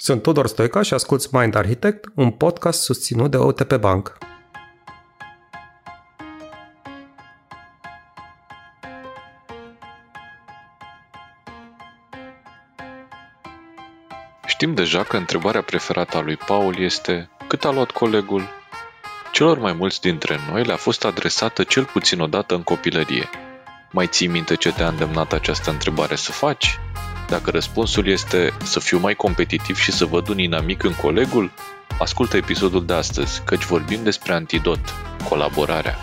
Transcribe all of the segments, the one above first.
Sunt Tudor Stoica și asculți Mind Architect, un podcast susținut de OTP Bank. Știm deja că întrebarea preferată a lui Paul este cât a luat colegul? Celor mai mulți dintre noi le-a fost adresată cel puțin o dată în copilărie. Mai ții minte ce te-a îndemnat această întrebare să faci? Dacă răspunsul este să fiu mai competitiv și să văd un inamic în colegul, ascultă episodul de astăzi, căci vorbim despre antidot, colaborarea.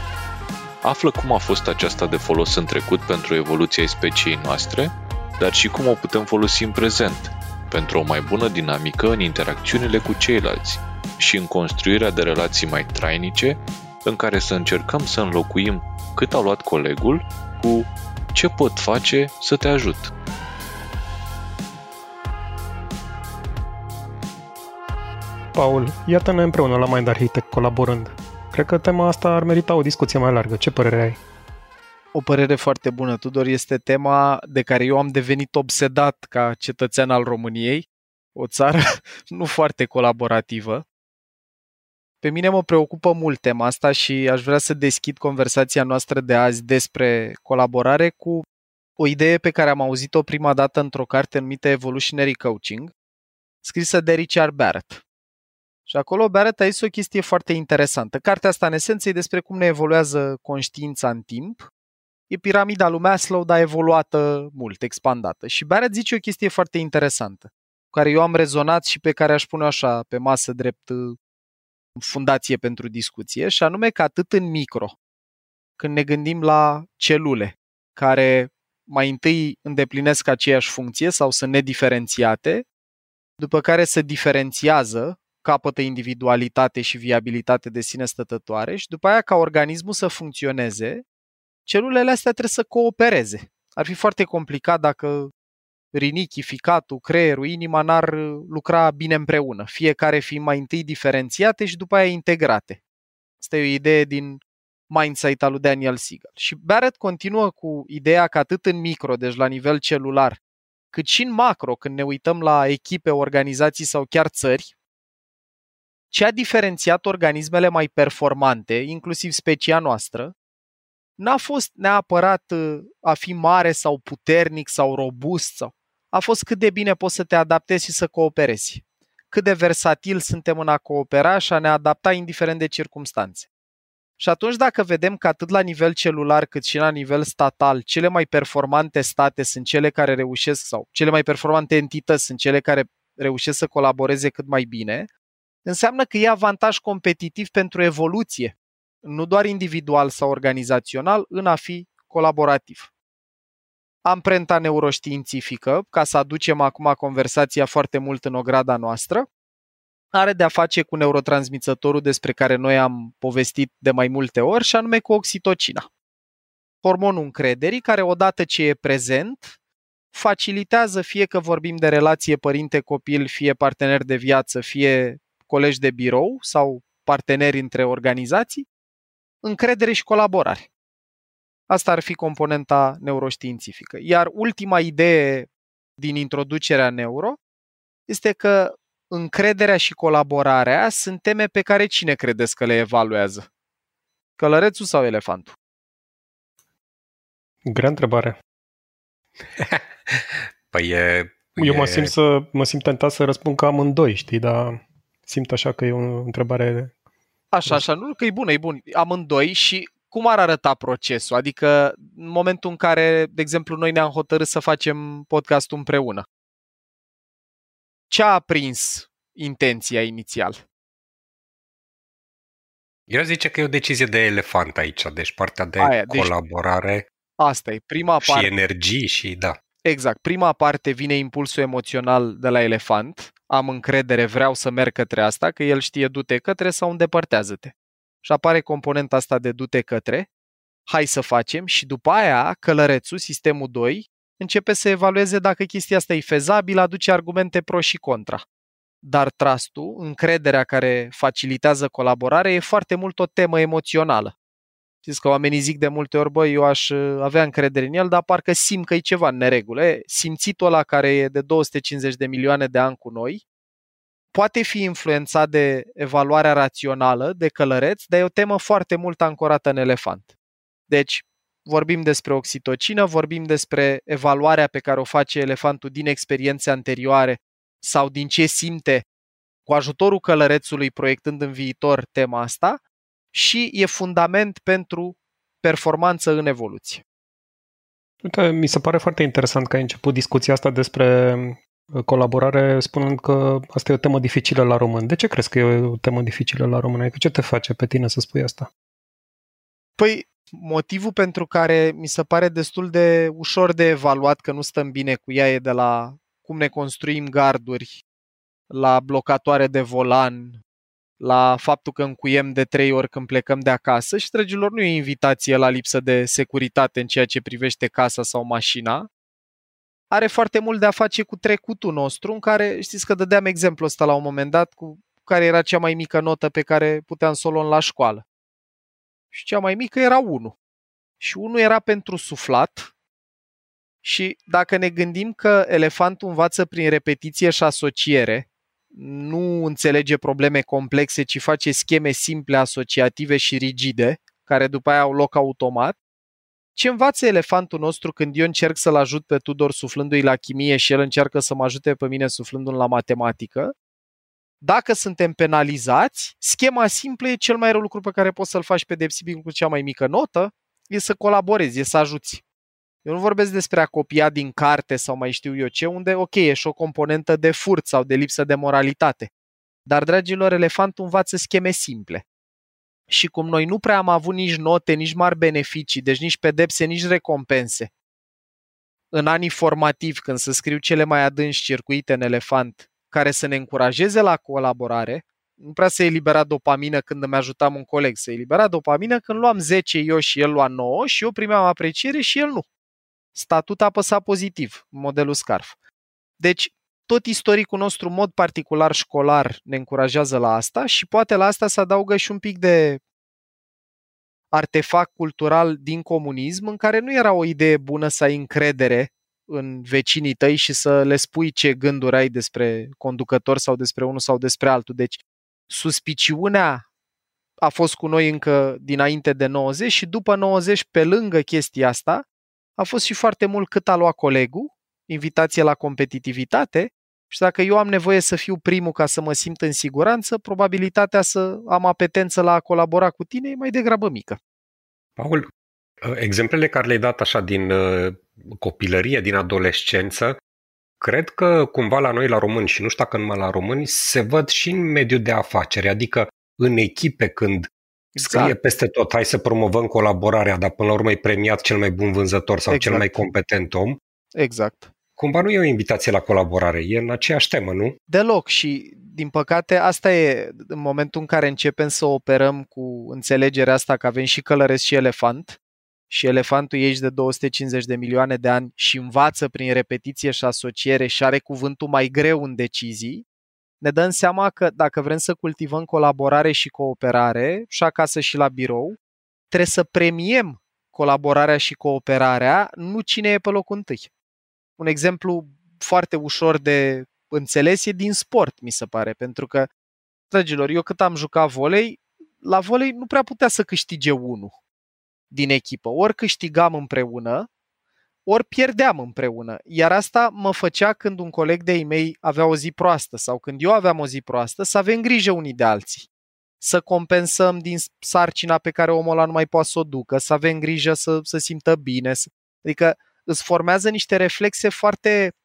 Află cum a fost aceasta de folos în trecut pentru evoluția speciei noastre, dar și cum o putem folosi în prezent, pentru o mai bună dinamică în interacțiunile cu ceilalți și în construirea de relații mai trainice, în care să încercăm să înlocuim cât a luat colegul cu ce pot face să te ajut. Paul, iată-ne împreună la Mind Architect colaborând. Cred că tema asta ar merita o discuție mai largă. Ce părere ai? O părere foarte bună, Tudor. Este tema de care eu am devenit obsedat ca cetățean al României, o țară nu foarte colaborativă. Pe mine mă preocupă mult tema asta și aș vrea să deschid conversația noastră de azi despre colaborare cu o idee pe care am auzit-o prima dată într-o carte numită Evolutionary Coaching, scrisă de Richard Barrett. Și acolo Barrett a zis o chestie foarte interesantă. Cartea asta, în esență, e despre cum ne evoluează conștiința în timp. E piramida lui Maslow, dar evoluată mult, expandată. Și Barrett zice o chestie foarte interesantă, cu care eu am rezonat și pe care aș pune așa pe masă drept uh, fundație pentru discuție, și anume că atât în micro, când ne gândim la celule care mai întâi îndeplinesc aceeași funcție sau sunt nediferențiate, după care se diferențiază capătă individualitate și viabilitate de sine stătătoare și după aia ca organismul să funcționeze, celulele astea trebuie să coopereze. Ar fi foarte complicat dacă rinichii, ficatul, creierul, inima n-ar lucra bine împreună, fiecare fiind mai întâi diferențiate și după aia integrate. Asta e o idee din mindset al lui Daniel Siegel. Și Barrett continuă cu ideea că atât în micro, deci la nivel celular, cât și în macro, când ne uităm la echipe, organizații sau chiar țări, ce a diferențiat organismele mai performante, inclusiv specia noastră, n-a fost neapărat uh, a fi mare sau puternic sau robust, sau a fost cât de bine poți să te adaptezi și să cooperezi. Cât de versatil suntem în a coopera și a ne adapta indiferent de circumstanțe. Și atunci dacă vedem că atât la nivel celular cât și la nivel statal, cele mai performante state sunt cele care reușesc sau cele mai performante entități sunt cele care reușesc să colaboreze cât mai bine, înseamnă că e avantaj competitiv pentru evoluție, nu doar individual sau organizațional, în a fi colaborativ. Amprenta neuroștiințifică, ca să aducem acum conversația foarte mult în ograda noastră, are de-a face cu neurotransmițătorul despre care noi am povestit de mai multe ori, și anume cu oxitocina. Hormonul încrederii, care odată ce e prezent, facilitează fie că vorbim de relație părinte-copil, fie partener de viață, fie colegi de birou sau parteneri între organizații, încredere și colaborare. Asta ar fi componenta neuroștiințifică. Iar ultima idee din introducerea neuro este că încrederea și colaborarea sunt teme pe care cine credeți că le evaluează? Călărețul sau elefantul? Grea întrebare. păi e... Eu e... mă simt, să, mă simt tentat să răspund că amândoi, știi, dar simt așa că e o întrebare... Așa, așa, nu că e bună, e bun. Amândoi și cum ar arăta procesul? Adică în momentul în care, de exemplu, noi ne-am hotărât să facem podcastul împreună. Ce a aprins intenția inițial? Eu zice că e o decizie de elefant aici, deci partea de Aia, deci colaborare. Deci asta e, prima și parte. Și energii și da. Exact. Prima parte vine impulsul emoțional de la elefant. Am încredere, vreau să merg către asta, că el știe du-te către sau îndepărtează-te. Și apare componenta asta de du-te către, hai să facem și după aia călărețul, sistemul 2, începe să evalueze dacă chestia asta e fezabilă, aduce argumente pro și contra. Dar trustul, încrederea care facilitează colaborarea, e foarte mult o temă emoțională. Știți că oamenii zic de multe ori, băi, eu aș uh, avea încredere în el, dar parcă simt că e ceva în neregulă. E, simțitul ăla care e de 250 de milioane de ani cu noi, poate fi influențat de evaluarea rațională, de călăreț, dar e o temă foarte mult ancorată în elefant. Deci, vorbim despre oxitocină, vorbim despre evaluarea pe care o face elefantul din experiențe anterioare sau din ce simte cu ajutorul călărețului proiectând în viitor tema asta și e fundament pentru performanță în evoluție. Uite, mi se pare foarte interesant că ai început discuția asta despre uh, colaborare spunând că asta e o temă dificilă la român. De ce crezi că e o temă dificilă la român? Adică ce te face pe tine să spui asta? Păi, motivul pentru care mi se pare destul de ușor de evaluat că nu stăm bine cu ea e de la cum ne construim garduri, la blocatoare de volan, la faptul că încuiem de trei ori când plecăm de acasă și, dragilor, nu e invitație la lipsă de securitate în ceea ce privește casa sau mașina. Are foarte mult de a face cu trecutul nostru, în care, știți că dădeam exemplu ăsta la un moment dat, cu care era cea mai mică notă pe care puteam să o luăm la școală. Și cea mai mică era 1. Și 1 era pentru suflat. Și dacă ne gândim că elefantul învață prin repetiție și asociere, nu înțelege probleme complexe, ci face scheme simple, asociative și rigide, care după aia au loc automat. Ce învață elefantul nostru când eu încerc să-l ajut pe Tudor suflându-i la chimie și el încearcă să mă ajute pe mine suflându-l la matematică? Dacă suntem penalizați, schema simplă e cel mai rău lucru pe care poți să-l faci pedepsibil cu cea mai mică notă, e să colaborezi, e să ajuți. Eu nu vorbesc despre a copia din carte sau mai știu eu ce, unde, ok, e și o componentă de furt sau de lipsă de moralitate. Dar, dragilor, elefantul învață scheme simple. Și cum noi nu prea am avut nici note, nici mari beneficii, deci nici pedepse, nici recompense, în anii formativi, când să scriu cele mai adânci circuite în elefant, care să ne încurajeze la colaborare, nu prea să elibera dopamină când îmi ajutam un coleg, să elibera dopamină când luam 10 eu și el lua 9 și eu primeam apreciere și el nu statut apăsat pozitiv, modelul SCARF. Deci, tot istoricul nostru, în mod particular școlar, ne încurajează la asta și poate la asta se adaugă și un pic de artefact cultural din comunism, în care nu era o idee bună să ai încredere în vecinii tăi și să le spui ce gânduri ai despre conducător sau despre unul sau despre altul. Deci, suspiciunea a fost cu noi încă dinainte de 90 și după 90, pe lângă chestia asta, a fost și foarte mult cât a luat colegul, invitație la competitivitate și dacă eu am nevoie să fiu primul ca să mă simt în siguranță, probabilitatea să am apetență la a colabora cu tine e mai degrabă mică. Paul, exemplele care le-ai dat așa din uh, copilărie, din adolescență, cred că cumva la noi, la români, și nu știu dacă numai la români, se văd și în mediul de afaceri, adică în echipe când Scrie exact. peste tot, hai să promovăm colaborarea, dar până la urmă e premiat cel mai bun vânzător sau exact. cel mai competent om. Exact. Cumva nu e o invitație la colaborare, e în aceeași temă, nu? Deloc și, din păcate, asta e în momentul în care începem să operăm cu înțelegerea asta că avem și călăresc și elefant și elefantul e aici de 250 de milioane de ani și învață prin repetiție și asociere și are cuvântul mai greu în decizii, ne dăm seama că dacă vrem să cultivăm colaborare și cooperare, și acasă și la birou, trebuie să premiem colaborarea și cooperarea, nu cine e pe locul întâi. Un exemplu foarte ușor de înțeles e din sport, mi se pare, pentru că, dragilor, eu cât am jucat volei, la volei nu prea putea să câștige unul din echipă. Ori câștigam împreună, ori pierdeam împreună. Iar asta mă făcea când un coleg de-ai mei avea o zi proastă sau când eu aveam o zi proastă să avem grijă unii de alții. Să compensăm din sarcina pe care omul ăla nu mai poate să o ducă, să avem grijă să se simtă bine. Să... Adică îți formează niște reflexe foarte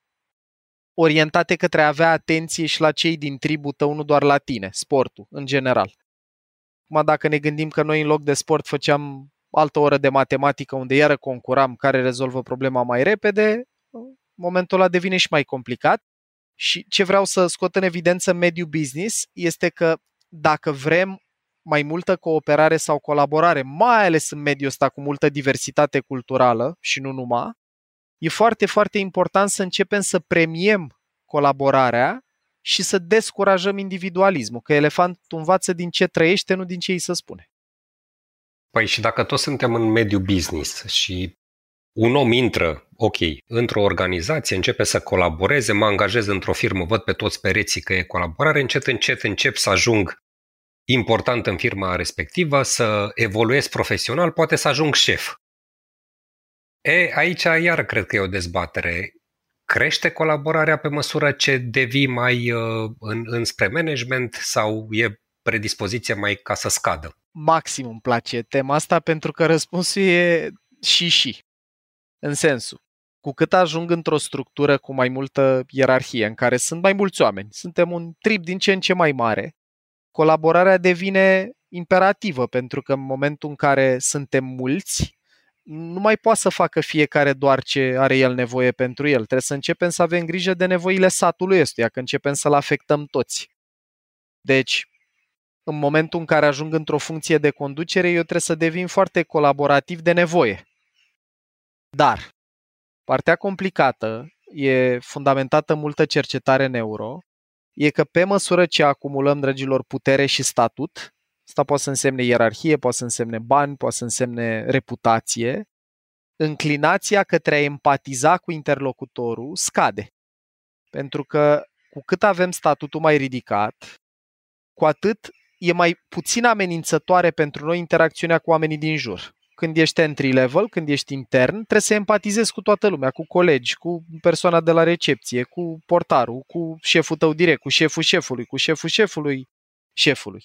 orientate către a avea atenție și la cei din tribul tău, nu doar la tine, sportul, în general. Acum, dacă ne gândim că noi în loc de sport făceam altă oră de matematică unde iară concuram care rezolvă problema mai repede, momentul ăla devine și mai complicat. Și ce vreau să scot în evidență în mediul business este că dacă vrem mai multă cooperare sau colaborare, mai ales în mediul ăsta cu multă diversitate culturală și nu numai, e foarte, foarte important să începem să premiem colaborarea și să descurajăm individualismul, că elefantul învață din ce trăiește, nu din ce îi se spune. Păi și dacă toți suntem în mediul business și un om intră ok, într-o organizație începe să colaboreze, mă angajez într-o firmă, văd pe toți pereții că e colaborare, încet, încet încep să ajung important în firma respectivă, să evoluez profesional, poate să ajung șef. E, aici iar cred că e o dezbatere. Crește colaborarea pe măsură ce devii mai uh, în, înspre management sau e predispoziție mai ca să scadă? Maxim îmi place tema asta pentru că răspunsul e și și. În sensul, cu cât ajung într-o structură cu mai multă ierarhie, în care sunt mai mulți oameni, suntem un trip din ce în ce mai mare, colaborarea devine imperativă, pentru că în momentul în care suntem mulți, nu mai poate să facă fiecare doar ce are el nevoie pentru el. Trebuie să începem să avem grijă de nevoile satului ăstuia, că începem să-l afectăm toți. Deci, în momentul în care ajung într-o funcție de conducere, eu trebuie să devin foarte colaborativ de nevoie. Dar, partea complicată, e fundamentată multă cercetare neuro, e că pe măsură ce acumulăm, dragilor, putere și statut, asta poate să însemne ierarhie, poate să însemne bani, poate să însemne reputație, înclinația către a empatiza cu interlocutorul scade. Pentru că cu cât avem statutul mai ridicat, cu atât e mai puțin amenințătoare pentru noi interacțiunea cu oamenii din jur. Când ești entry level, când ești intern, trebuie să empatizezi cu toată lumea, cu colegi, cu persoana de la recepție, cu portarul, cu șeful tău direct, cu șeful șefului, cu șeful șefului șefului.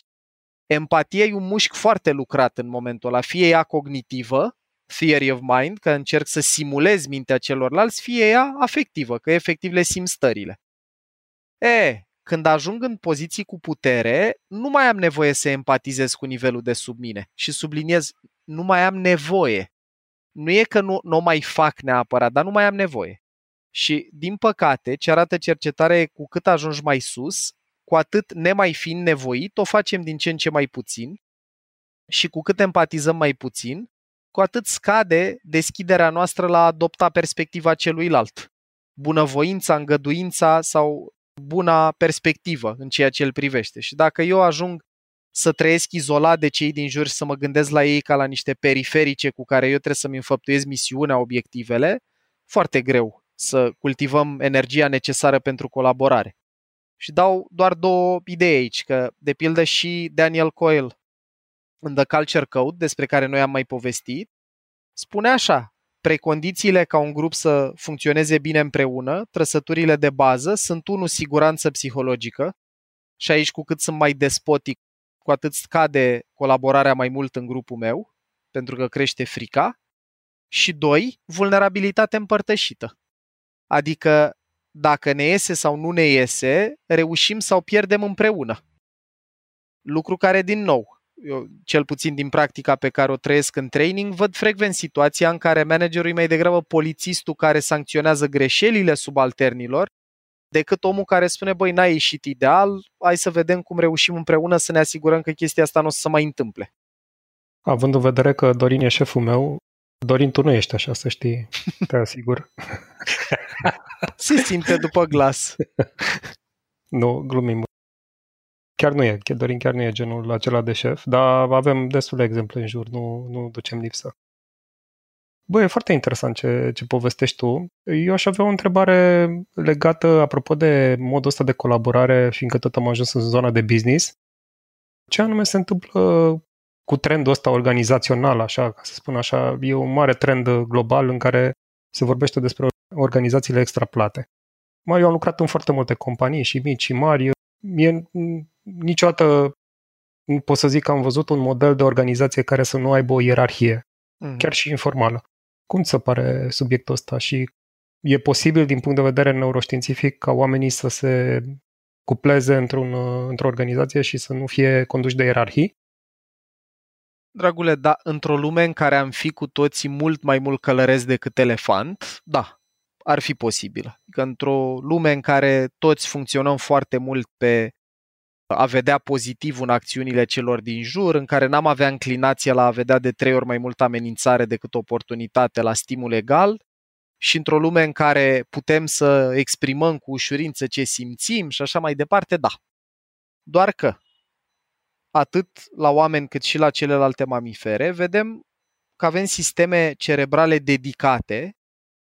Empatia e un mușchi foarte lucrat în momentul ăla, fie ea cognitivă, theory of mind, că încerc să simulez mintea celorlalți, fie ea afectivă, că efectiv le simt stările. E, când ajung în poziții cu putere, nu mai am nevoie să empatizez cu nivelul de sub mine. Și subliniez, nu mai am nevoie. Nu e că nu, nu o mai fac neapărat, dar nu mai am nevoie. Și, din păcate, ce arată cercetarea e cu cât ajungi mai sus, cu atât nemai fiind nevoit, o facem din ce în ce mai puțin și cu cât empatizăm mai puțin, cu atât scade deschiderea noastră la a adopta perspectiva celuilalt. Bunăvoința, îngăduința sau buna perspectivă în ceea ce îl privește. Și dacă eu ajung să trăiesc izolat de cei din jur și să mă gândesc la ei ca la niște periferice cu care eu trebuie să-mi înfăptuiez misiunea, obiectivele, foarte greu să cultivăm energia necesară pentru colaborare. Și dau doar două idei aici, că de pildă și Daniel Coyle în The Culture Code, despre care noi am mai povestit, spune așa, precondițiile ca un grup să funcționeze bine împreună, trăsăturile de bază sunt unul siguranță psihologică și aici cu cât sunt mai despotic, cu atât scade colaborarea mai mult în grupul meu, pentru că crește frica, și doi, vulnerabilitate împărtășită. Adică dacă ne iese sau nu ne iese, reușim sau pierdem împreună. Lucru care, din nou, eu, cel puțin din practica pe care o trăiesc în training, văd frecvent situația în care managerul e mai degrabă polițistul care sancționează greșelile subalternilor decât omul care spune, băi, n-ai ieșit ideal, hai să vedem cum reușim împreună să ne asigurăm că chestia asta nu o să se mai întâmple. Având în vedere că Dorin e șeful meu, Dorin, tu nu ești așa, să știi, te asigur. Se simte după glas. nu, glumim. Chiar nu e, Dorin chiar nu e genul acela de șef, dar avem destul de exemple în jur, nu, nu ducem lipsă. Bă, e foarte interesant ce, ce povestești tu. Eu aș avea o întrebare legată, apropo de modul ăsta de colaborare, fiindcă tot am ajuns în zona de business. Ce anume se întâmplă cu trendul ăsta organizațional, așa, ca să spun așa, e un mare trend global în care se vorbește despre organizațiile extraplate. Mai eu am lucrat în foarte multe companii, și mici și mari. Mie niciodată nu pot să zic că am văzut un model de organizație care să nu aibă o ierarhie, mm. chiar și informală. Cum ți se pare subiectul ăsta și e posibil din punct de vedere neuroștiințific ca oamenii să se cupleze într-un, într-o organizație și să nu fie conduși de ierarhii? Dragule, da, într-o lume în care am fi cu toții mult mai mult călăresc decât elefant, da, ar fi posibil. Adică într-o lume în care toți funcționăm foarte mult pe a vedea pozitiv în acțiunile celor din jur, în care n-am avea înclinația la a vedea de trei ori mai multă amenințare decât oportunitate la stimul egal și într-o lume în care putem să exprimăm cu ușurință ce simțim și așa mai departe, da. Doar că atât la oameni cât și la celelalte mamifere, vedem că avem sisteme cerebrale dedicate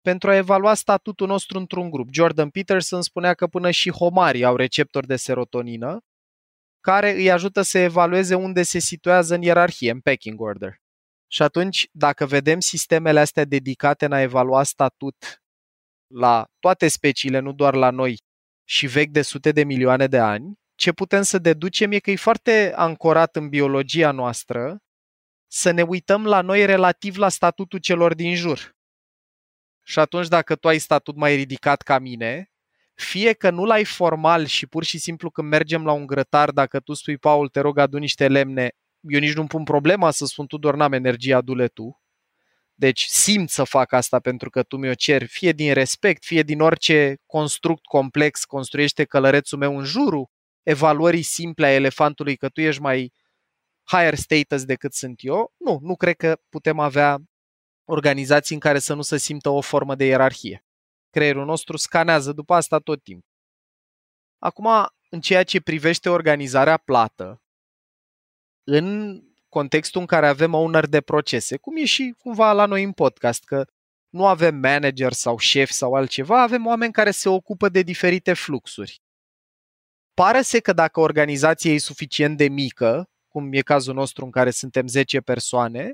pentru a evalua statutul nostru într-un grup. Jordan Peterson spunea că până și homarii au receptori de serotonină, care îi ajută să evalueze unde se situează în ierarhie, în pecking order. Și atunci, dacă vedem sistemele astea dedicate în a evalua statut la toate speciile, nu doar la noi, și vechi de sute de milioane de ani, ce putem să deducem e că e foarte ancorat în biologia noastră să ne uităm la noi relativ la statutul celor din jur. Și atunci dacă tu ai statut mai ridicat ca mine, fie că nu l-ai formal și pur și simplu când mergem la un grătar, dacă tu spui, Paul, te rog, adu niște lemne, eu nici nu pun problema să spun, tu doar n-am energie, adu tu. Deci simt să fac asta pentru că tu mi-o ceri, fie din respect, fie din orice construct complex construiește călărețul meu în jurul evaluării simple a elefantului că tu ești mai higher status decât sunt eu. Nu, nu cred că putem avea organizații în care să nu se simtă o formă de ierarhie. Creierul nostru scanează după asta tot timpul. Acum, în ceea ce privește organizarea plată, în contextul în care avem owner de procese, cum e și cumva la noi în podcast, că nu avem manager sau șef sau altceva, avem oameni care se ocupă de diferite fluxuri. Pare să că dacă organizația e suficient de mică, cum e cazul nostru în care suntem 10 persoane,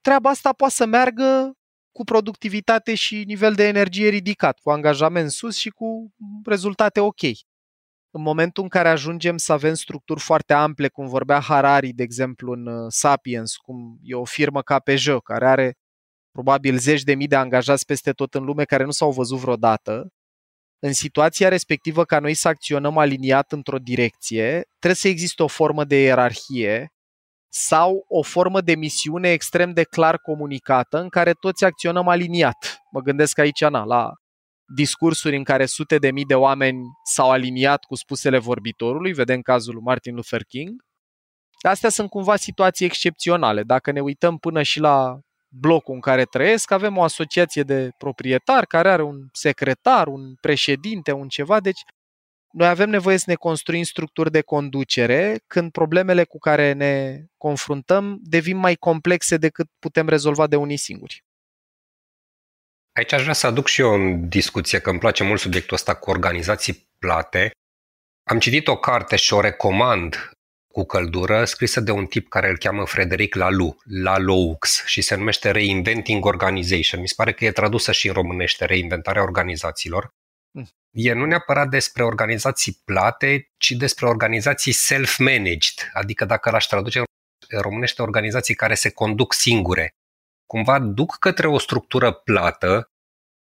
treaba asta poate să meargă cu productivitate și nivel de energie ridicat, cu angajament sus și cu rezultate ok. În momentul în care ajungem să avem structuri foarte ample, cum vorbea Harari, de exemplu, în uh, Sapiens, cum e o firmă ca Peugeot, care are probabil zeci de mii de angajați peste tot în lume care nu s-au văzut vreodată, în situația respectivă ca noi să acționăm aliniat într-o direcție, trebuie să existe o formă de ierarhie sau o formă de misiune extrem de clar comunicată în care toți acționăm aliniat. Mă gândesc aici na, la discursuri în care sute de mii de oameni s-au aliniat cu spusele vorbitorului, vedem cazul lui Martin Luther King. Astea sunt cumva situații excepționale. Dacă ne uităm până și la blocul în care trăiesc, avem o asociație de proprietari care are un secretar, un președinte, un ceva, deci noi avem nevoie să ne construim structuri de conducere când problemele cu care ne confruntăm devin mai complexe decât putem rezolva de unii singuri. Aici aș vrea să aduc și eu în discuție, că îmi place mult subiectul ăsta cu organizații plate. Am citit o carte și o recomand cu căldură, scrisă de un tip care îl cheamă Frederic Laloux, Laloux, și se numește Reinventing Organization. Mi se pare că e tradusă și în românește, Reinventarea organizațiilor. Mm. E nu neapărat despre organizații plate, ci despre organizații self-managed, adică dacă l-aș traduce în românește, organizații care se conduc singure. Cumva duc către o structură plată,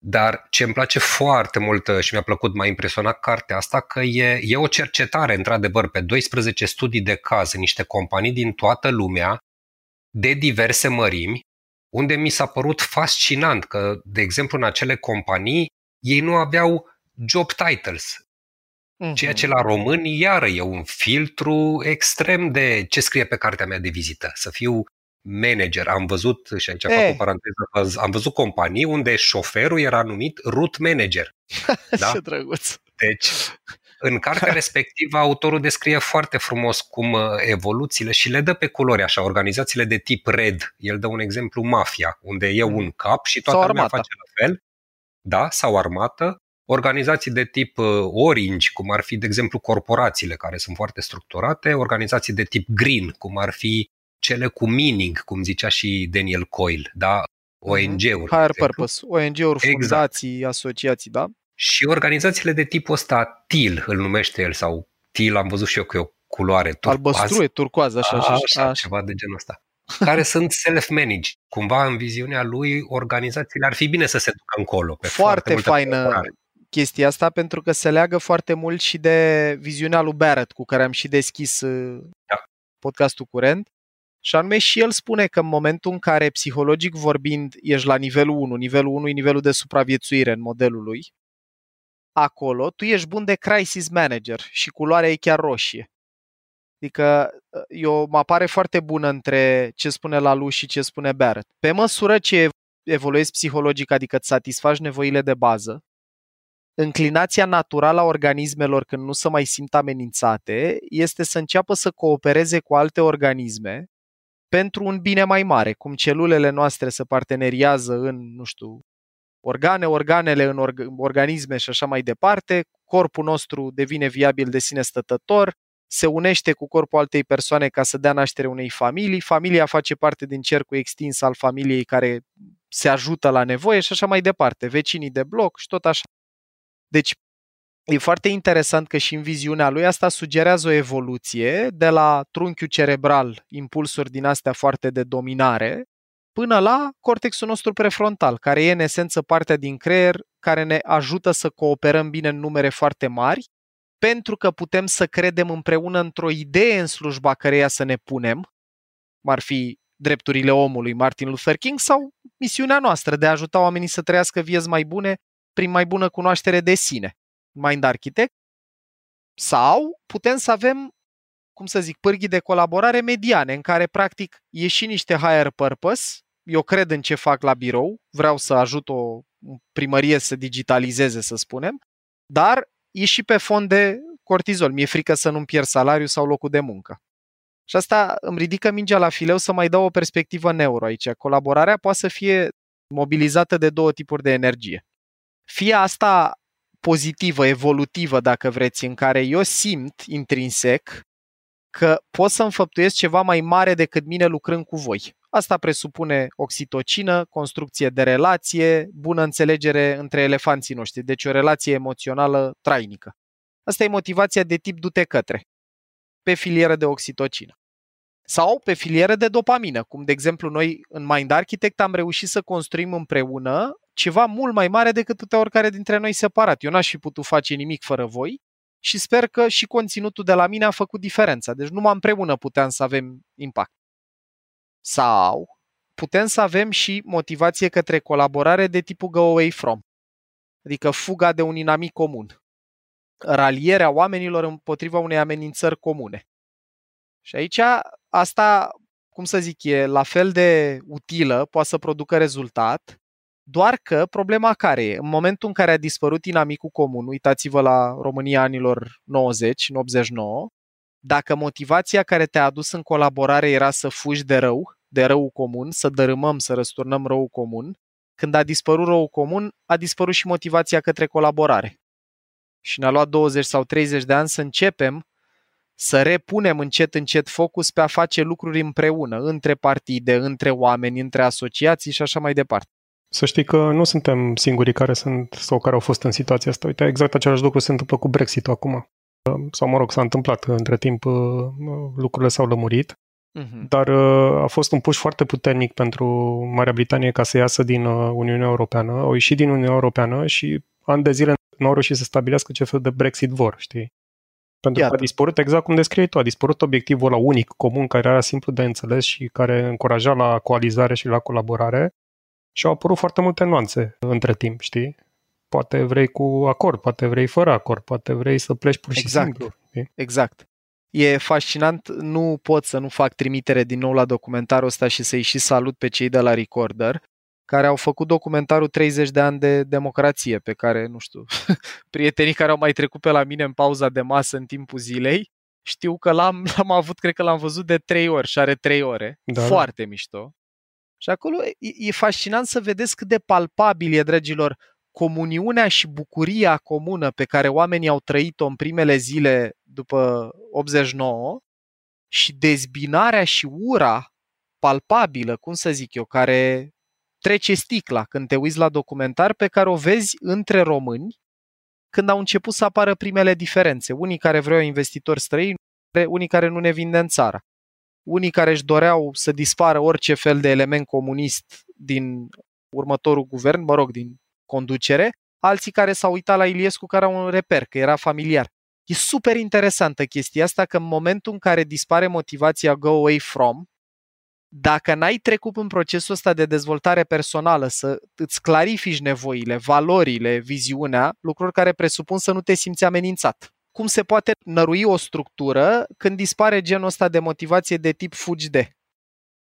dar ce îmi place foarte mult și mi-a plăcut, m-a impresionat cartea asta, că e, e o cercetare, într-adevăr, pe 12 studii de caz în niște companii din toată lumea, de diverse mărimi, unde mi s-a părut fascinant că, de exemplu, în acele companii, ei nu aveau job titles. Ceea ce la români, iară, e un filtru extrem de ce scrie pe cartea mea de vizită. Să fiu manager. Am văzut, și aici fac o paranteză, am văzut companii unde șoferul era numit root manager. Da? Ce drăguț! Deci, în cartea respectivă, autorul descrie foarte frumos cum uh, evoluțiile și le dă pe culori așa, organizațiile de tip red. El dă un exemplu mafia, unde e un cap și toată lumea face la fel. Da, sau armată. Organizații de tip uh, orange, cum ar fi, de exemplu, corporațiile care sunt foarte structurate, organizații de tip green, cum ar fi cele cu meaning, cum zicea și Daniel Coyle, da? ONG-uri. Higher purpose, ONG-uri, exact. fundații, asociații, da? Și organizațiile de tipul ăsta, TIL îl numește el, sau TIL am văzut și eu că e o culoare turcoază. Albăstrue, turcoază, așa, așa, așa, așa, ceva de genul ăsta care sunt self-managed. Cumva, în viziunea lui, organizațiile ar fi bine să se ducă încolo. Pe foarte, foarte faină chestia asta, pentru că se leagă foarte mult și de viziunea lui Barrett, cu care am și deschis da. podcastul curent. Și anume și el spune că în momentul în care psihologic vorbind ești la nivelul 1, nivelul 1 e nivelul de supraviețuire în modelul lui, acolo tu ești bun de crisis manager și culoarea e chiar roșie. Adică eu mă apare foarte bună între ce spune la lui și ce spune Barrett. Pe măsură ce evoluezi psihologic, adică îți satisfaci nevoile de bază, înclinația naturală a organismelor când nu se mai simt amenințate este să înceapă să coopereze cu alte organisme pentru un bine mai mare, cum celulele noastre se parteneriază în, nu știu, organe, organele în org- organisme și așa mai departe, corpul nostru devine viabil de sine stătător, se unește cu corpul altei persoane ca să dea naștere unei familii, familia face parte din cercul extins al familiei care se ajută la nevoie și așa mai departe, vecinii de bloc și tot așa. Deci e foarte interesant că și în viziunea lui asta sugerează o evoluție de la trunchiul cerebral, impulsuri din astea foarte de dominare, până la cortexul nostru prefrontal, care e în esență partea din creier care ne ajută să cooperăm bine în numere foarte mari, pentru că putem să credem împreună într-o idee în slujba căreia să ne punem, ar fi drepturile omului Martin Luther King sau misiunea noastră de a ajuta oamenii să trăiască vieți mai bune prin mai bună cunoaștere de sine, Mind Architect, sau putem să avem, cum să zic, pârghii de colaborare mediane, în care practic e și niște higher purpose, eu cred în ce fac la birou, vreau să ajut o primărie să digitalizeze, să spunem, dar e și pe fond de cortizol. Mi-e frică să nu-mi pierd salariul sau locul de muncă. Și asta îmi ridică mingea la fileu să mai dau o perspectivă neuro aici. Colaborarea poate să fie mobilizată de două tipuri de energie. Fie asta pozitivă, evolutivă, dacă vreți, în care eu simt intrinsec că pot să înfăptuiesc ceva mai mare decât mine lucrând cu voi. Asta presupune oxitocină, construcție de relație, bună înțelegere între elefanții noștri, deci o relație emoțională trainică. Asta e motivația de tip du-te către, pe filieră de oxitocină. Sau pe filieră de dopamină, cum de exemplu noi în Mind Architect am reușit să construim împreună ceva mult mai mare decât putea oricare dintre noi separat. Eu n-aș fi putut face nimic fără voi și sper că și conținutul de la mine a făcut diferența. Deci numai împreună puteam să avem impact. Sau putem să avem și motivație către colaborare de tipul go away from, adică fuga de un inamic comun, ralierea oamenilor împotriva unei amenințări comune. Și aici asta, cum să zic, e la fel de utilă, poate să producă rezultat, doar că problema care e? În momentul în care a dispărut inamicul comun, uitați-vă la România anilor 90, în 89, dacă motivația care te-a adus în colaborare era să fugi de rău, de rău comun, să dărâmăm, să răsturnăm rău comun, când a dispărut rău comun, a dispărut și motivația către colaborare. Și ne-a luat 20 sau 30 de ani să începem să repunem încet încet focus pe a face lucruri împreună, între partide, între oameni, între asociații și așa mai departe. Să știi că nu suntem singurii care sunt sau care au fost în situația asta. Uite, exact același lucru se întâmplă cu Brexit acum. Sau, mă rog, s-a întâmplat. Între timp lucrurile s-au lămurit Uh-huh. Dar uh, a fost un push foarte puternic pentru Marea Britanie ca să iasă din uh, Uniunea Europeană. Au ieșit din Uniunea Europeană și ani de zile nu au reușit să stabilească ce fel de Brexit vor, știi? Pentru Iată. că a dispărut, exact cum descrie tu, a dispărut obiectivul la unic, comun, care era simplu de înțeles și care încuraja la coalizare și la colaborare și au apărut foarte multe nuanțe între timp, știi? Poate vrei cu acord, poate vrei fără acord, poate vrei să pleci pur și exact. simplu. Știi? Exact e fascinant, nu pot să nu fac trimitere din nou la documentarul ăsta și să-i și salut pe cei de la Recorder, care au făcut documentarul 30 de ani de democrație, pe care, nu știu, prietenii care au mai trecut pe la mine în pauza de masă în timpul zilei, știu că l-am, l-am avut, cred că l-am văzut de 3 ori și are 3 ore. Da. da. Foarte mișto. Și acolo e, e fascinant să vedeți cât de palpabil e, dragilor, comuniunea și bucuria comună pe care oamenii au trăit-o în primele zile după 89 și dezbinarea și ura palpabilă, cum să zic eu, care trece sticla când te uiți la documentar pe care o vezi între români când au început să apară primele diferențe. Unii care vreau investitori străini, unii care nu ne vinde în țară. Unii care își doreau să dispară orice fel de element comunist din următorul guvern, mă rog, din conducere, alții care s-au uitat la Iliescu care au un reper, că era familiar. E super interesantă chestia asta că în momentul în care dispare motivația go away from, dacă n-ai trecut în procesul ăsta de dezvoltare personală, să îți clarifici nevoile, valorile, viziunea, lucruri care presupun să nu te simți amenințat. Cum se poate nărui o structură când dispare genul ăsta de motivație de tip fugi de?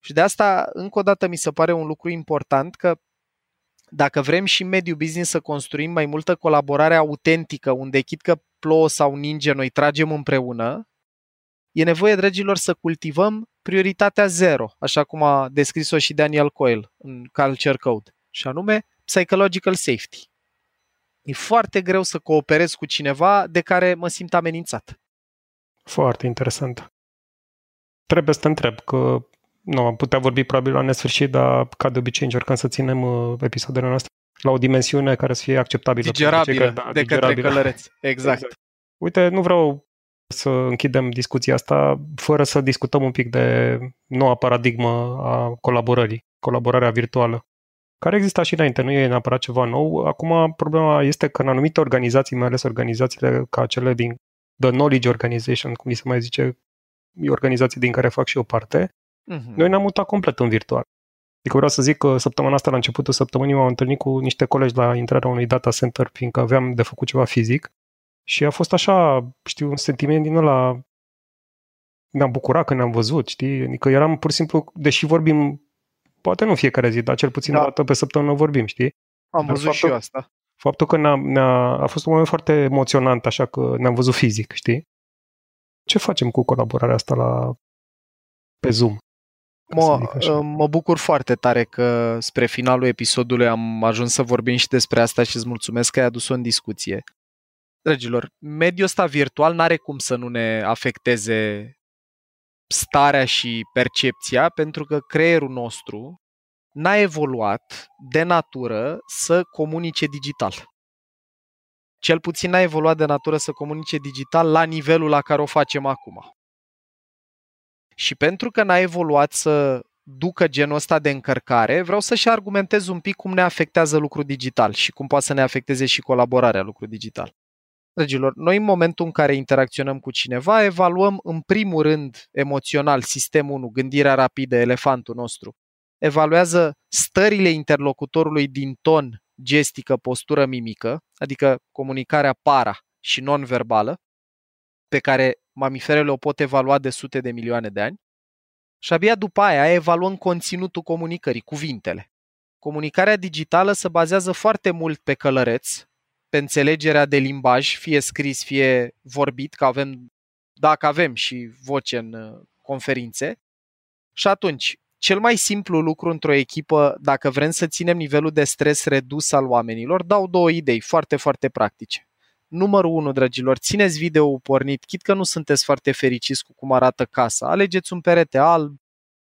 Și de asta, încă o dată, mi se pare un lucru important că dacă vrem și în mediul business să construim mai multă colaborare autentică, unde chit că plouă sau ninge, noi tragem împreună, e nevoie, dragilor, să cultivăm prioritatea zero, așa cum a descris-o și Daniel Coyle în Culture Code, și anume psychological safety. E foarte greu să cooperez cu cineva de care mă simt amenințat. Foarte interesant. Trebuie să te întreb că nu, am putea vorbi probabil la nesfârșit, dar ca de obicei încercăm să ținem uh, episoadele noastre la o dimensiune care să fie acceptabilă. Digerabilă de, da, de digerabilă. către călăreți. Exact. exact. Uite, nu vreau să închidem discuția asta fără să discutăm un pic de noua paradigmă a colaborării, colaborarea virtuală, care exista și înainte, nu e neapărat ceva nou. Acum problema este că în anumite organizații, mai ales organizațiile ca cele din The Knowledge Organization, cum se mai zice, e organizații din care fac și eu parte, uh-huh. noi ne-am mutat complet în virtual. Adică vreau să zic că săptămâna asta, la începutul săptămânii, m-am întâlnit cu niște colegi la intrarea unui data center, fiindcă aveam de făcut ceva fizic și a fost așa, știu, un sentiment din ăla, ne-am bucurat că ne-am văzut, știi? Adică eram pur și simplu, deși vorbim, poate nu fiecare zi, dar cel puțin da. o dată pe săptămână vorbim, știi? Am văzut faptul, și eu asta. Faptul că ne-a, ne-a, a fost un moment foarte emoționant, așa că ne-am văzut fizic, știi? Ce facem cu colaborarea asta la pe Zoom? Mă, mă bucur foarte tare că spre finalul episodului am ajuns să vorbim și despre asta și îți mulțumesc că ai adus-o în discuție. Dragilor, mediul ăsta virtual n-are cum să nu ne afecteze starea și percepția, pentru că creierul nostru n-a evoluat de natură să comunice digital. Cel puțin n-a evoluat de natură să comunice digital la nivelul la care o facem acum. Și pentru că n-a evoluat să ducă genul ăsta de încărcare, vreau să-și argumentez un pic cum ne afectează lucrul digital și cum poate să ne afecteze și colaborarea lucru digital. Dragilor, noi în momentul în care interacționăm cu cineva, evaluăm în primul rând emoțional sistemul 1, gândirea rapidă, elefantul nostru. Evaluează stările interlocutorului din ton, gestică, postură, mimică, adică comunicarea para și non-verbală, pe care mamiferele o pot evalua de sute de milioane de ani. Și abia după aia evaluăm conținutul comunicării, cuvintele. Comunicarea digitală se bazează foarte mult pe călăreț, pe înțelegerea de limbaj, fie scris, fie vorbit, că avem, dacă avem și voce în uh, conferințe. Și atunci, cel mai simplu lucru într-o echipă, dacă vrem să ținem nivelul de stres redus al oamenilor, dau două idei foarte, foarte practice. Numărul 1, dragilor, țineți video pornit, chit că nu sunteți foarte fericiți cu cum arată casa. Alegeți un perete alb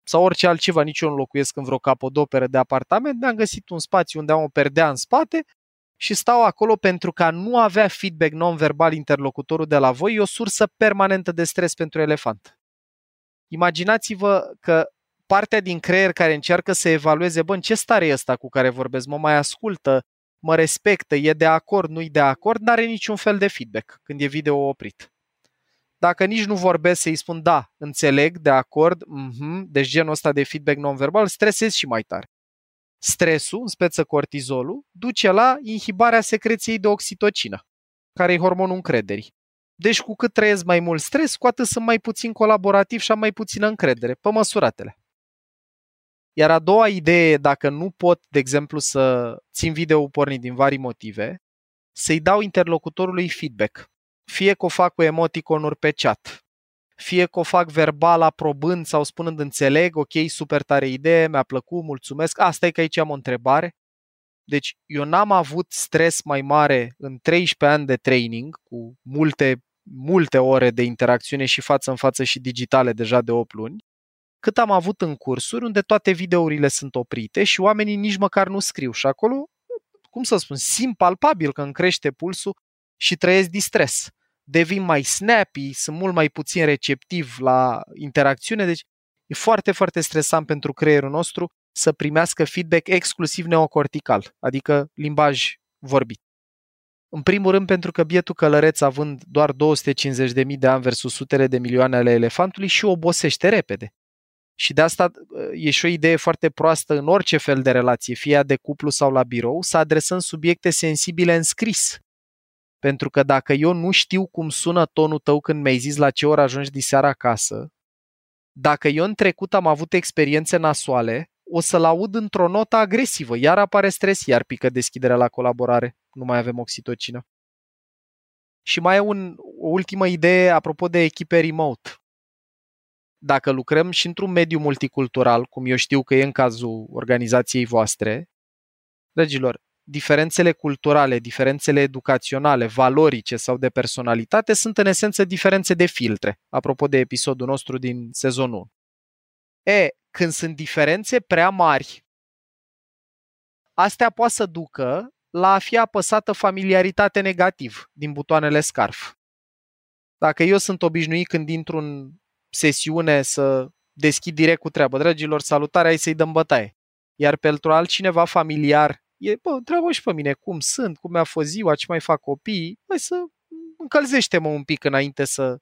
sau orice altceva, nici eu nu locuiesc în vreo capodoperă de apartament, mi-am găsit un spațiu unde am o perdea în spate și stau acolo pentru că nu avea feedback non-verbal interlocutorul de la voi e o sursă permanentă de stres pentru elefant. Imaginați-vă că partea din creier care încearcă să evalueze, bă, în ce stare e ăsta cu care vorbesc, mă mai ascultă, mă respectă, e de acord, nu-i de acord, n-are niciun fel de feedback când e video oprit. Dacă nici nu vorbesc să-i spun da, înțeleg, de acord, mm-hmm, deci genul ăsta de feedback non-verbal, stresez și mai tare. Stresul, în speță cortizolul, duce la inhibarea secreției de oxitocină, care e hormonul încrederii. Deci cu cât trăiesc mai mult stres, cu atât sunt mai puțin colaborativ și am mai puțină încredere, pe măsuratele. Iar a doua idee, dacă nu pot, de exemplu, să țin video pornit din vari motive, să-i dau interlocutorului feedback. Fie că o fac cu emoticonuri pe chat, fie că o fac verbal aprobând sau spunând înțeleg, ok, super tare idee, mi-a plăcut, mulțumesc, asta e că aici am o întrebare. Deci eu n-am avut stres mai mare în 13 ani de training, cu multe, multe ore de interacțiune și față în față și digitale deja de 8 luni, cât am avut în cursuri unde toate videourile sunt oprite și oamenii nici măcar nu scriu. Și acolo, cum să spun, simt palpabil că îmi crește pulsul și trăiesc distres. Devin mai snappy, sunt mult mai puțin receptiv la interacțiune, deci e foarte, foarte stresant pentru creierul nostru să primească feedback exclusiv neocortical, adică limbaj vorbit. În primul rând pentru că bietul călăreț, având doar 250.000 de ani versus sutele de milioane ale elefantului, și obosește repede. Și de asta uh, e și o idee foarte proastă în orice fel de relație, fie ea de cuplu sau la birou, să adresăm subiecte sensibile în scris. Pentru că dacă eu nu știu cum sună tonul tău când mi-ai zis la ce oră ajungi diseară acasă, dacă eu în trecut am avut experiențe nasoale, o să-l aud într-o notă agresivă, iar apare stres, iar pică deschiderea la colaborare, nu mai avem oxitocină. Și mai e un, o ultimă idee apropo de echipe remote. Dacă lucrăm și într-un mediu multicultural, cum eu știu că e în cazul organizației voastre, dragilor, diferențele culturale, diferențele educaționale, valorice sau de personalitate sunt în esență diferențe de filtre, apropo de episodul nostru din sezonul 1. E, când sunt diferențe prea mari, astea poate să ducă la a fi apăsată familiaritate negativ din butoanele scarf. Dacă eu sunt obișnuit când intru în sesiune să deschid direct cu treabă, dragilor, salutare, ai să-i dăm bătaie. Iar pentru altcineva familiar, e, bă, întreabă și pe mine cum sunt, cum mi-a fost ziua, ce mai fac copiii, mai să încălzește-mă un pic înainte să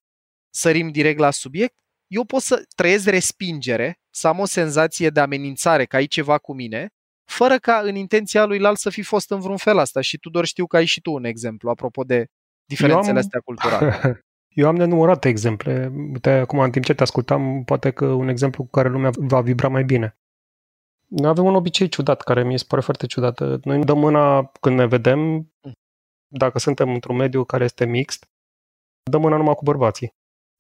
sărim direct la subiect. Eu pot să trăiesc respingere, să am o senzație de amenințare că ai ceva cu mine, fără ca în intenția lui alt să fi fost în vreun fel asta. Și tu doar știu că ai și tu un exemplu, apropo de diferențele am... astea culturale. Eu am nenumărate exemple. Uite, acum, în timp ce te ascultam, poate că un exemplu cu care lumea va vibra mai bine. Noi avem un obicei ciudat, care mi se pare foarte ciudat. Noi dăm mâna când ne vedem, dacă suntem într-un mediu care este mixt, dăm mâna numai cu bărbații.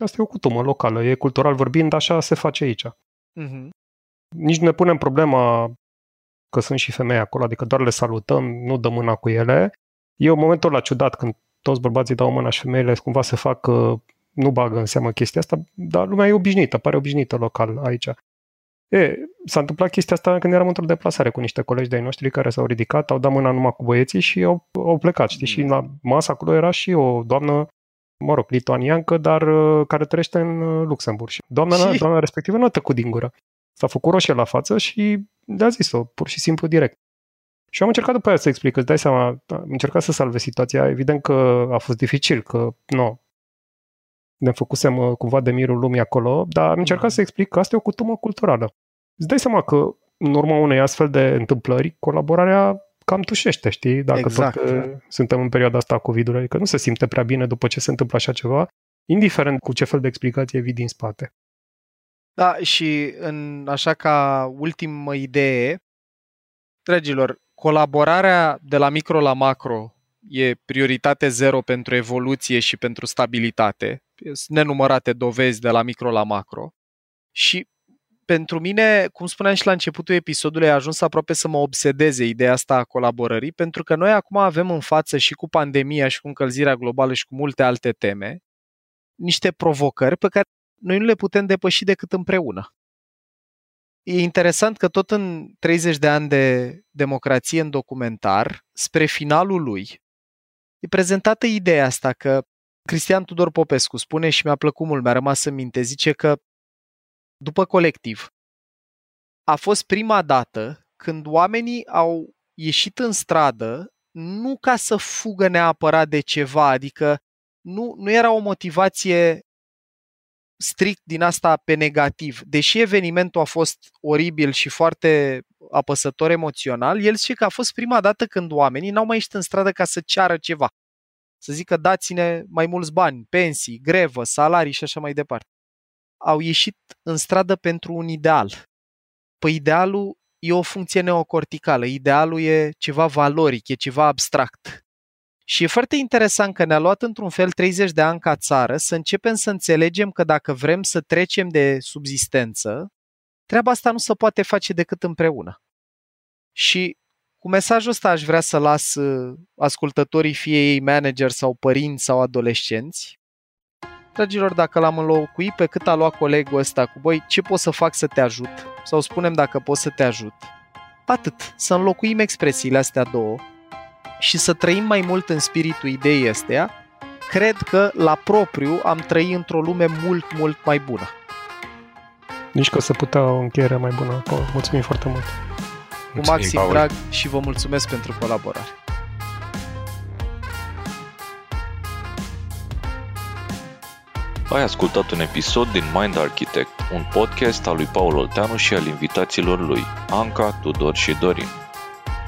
Asta e o cutumă locală, e cultural vorbind, așa se face aici. Uh-huh. Nici nu ne punem problema că sunt și femei acolo, adică doar le salutăm, nu dăm mâna cu ele. E un momentul la ciudat când toți bărbații dau mâna și femeile cumva se fac, nu bagă în seamă chestia asta, dar lumea e obișnuită, pare obișnuită local aici. E, s-a întâmplat chestia asta când eram într-o deplasare cu niște colegi de-ai noștri care s-au ridicat, au dat mâna numai cu băieții și au, au plecat, știi? Și la masa acolo era și o doamnă, mă rog, lituaniancă, dar care trăiește în Luxemburg. Și doamna, și... doamna respectivă nu a tăcut din gură. S-a făcut roșie la față și le-a zis-o, pur și simplu direct. Și am încercat după aia să explic, îți dai seama, am încercat să salvez situația. Evident că a fost dificil, că nu, ne făcusem uh, cumva de mirul lumii acolo, dar am încercat să explic că asta e o cutumă culturală. Îți dai seama că în urma unei astfel de întâmplări, colaborarea cam tușește, știi? Dacă exact. tot uh, suntem în perioada asta cu ului adică nu se simte prea bine după ce se întâmplă așa ceva, indiferent cu ce fel de explicație vii din spate. Da, și în așa ca ultimă idee, dragilor, colaborarea de la micro la macro e prioritate zero pentru evoluție și pentru stabilitate. Sunt nenumărate dovezi de la micro la macro. Și pentru mine, cum spuneam și la începutul episodului, a ajuns aproape să mă obsedeze ideea asta a colaborării, pentru că noi acum avem în față și cu pandemia și cu încălzirea globală și cu multe alte teme, niște provocări pe care noi nu le putem depăși decât împreună. E interesant că tot în 30 de ani de democrație în documentar, spre finalul lui, e prezentată ideea asta că Cristian Tudor Popescu spune și mi-a plăcut mult, mi-a rămas în minte, zice că după colectiv a fost prima dată când oamenii au ieșit în stradă nu ca să fugă neapărat de ceva, adică nu, nu era o motivație strict din asta pe negativ. Deși evenimentul a fost oribil și foarte apăsător emoțional, el zice că a fost prima dată când oamenii n-au mai ieșit în stradă ca să ceară ceva. Să zică dați-ne mai mulți bani, pensii, grevă, salarii și așa mai departe. Au ieșit în stradă pentru un ideal. Păi idealul e o funcție neocorticală, idealul e ceva valoric, e ceva abstract. Și e foarte interesant că ne-a luat într-un fel 30 de ani ca țară să începem să înțelegem că dacă vrem să trecem de subzistență, treaba asta nu se poate face decât împreună. Și cu mesajul ăsta aș vrea să las uh, ascultătorii fie ei manager sau părinți sau adolescenți. Dragilor, dacă l-am înlocuit pe cât a luat colegul ăsta cu voi, ce pot să fac să te ajut? Sau spunem dacă pot să te ajut. Atât, să înlocuim expresiile astea două și să trăim mai mult în spiritul ideii astea, cred că la propriu am trăit într-o lume mult, mult mai bună. Nici că să putea o încheiere mai bună Mulțumim foarte mult! Cu maxim drag și vă mulțumesc pentru colaborare. Ai ascultat un episod din Mind Architect, un podcast al lui Paul Olteanu și al invitaților lui, Anca, Tudor și Dorin.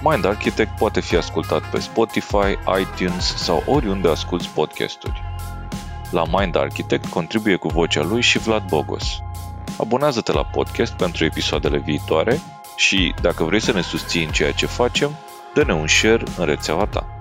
Mind Architect poate fi ascultat pe Spotify, iTunes sau oriunde asculti podcasturi. La Mind Architect contribuie cu vocea lui și Vlad Bogos. Abonează-te la podcast pentru episoadele viitoare și, dacă vrei să ne susții în ceea ce facem, dă-ne un share în rețeaua ta.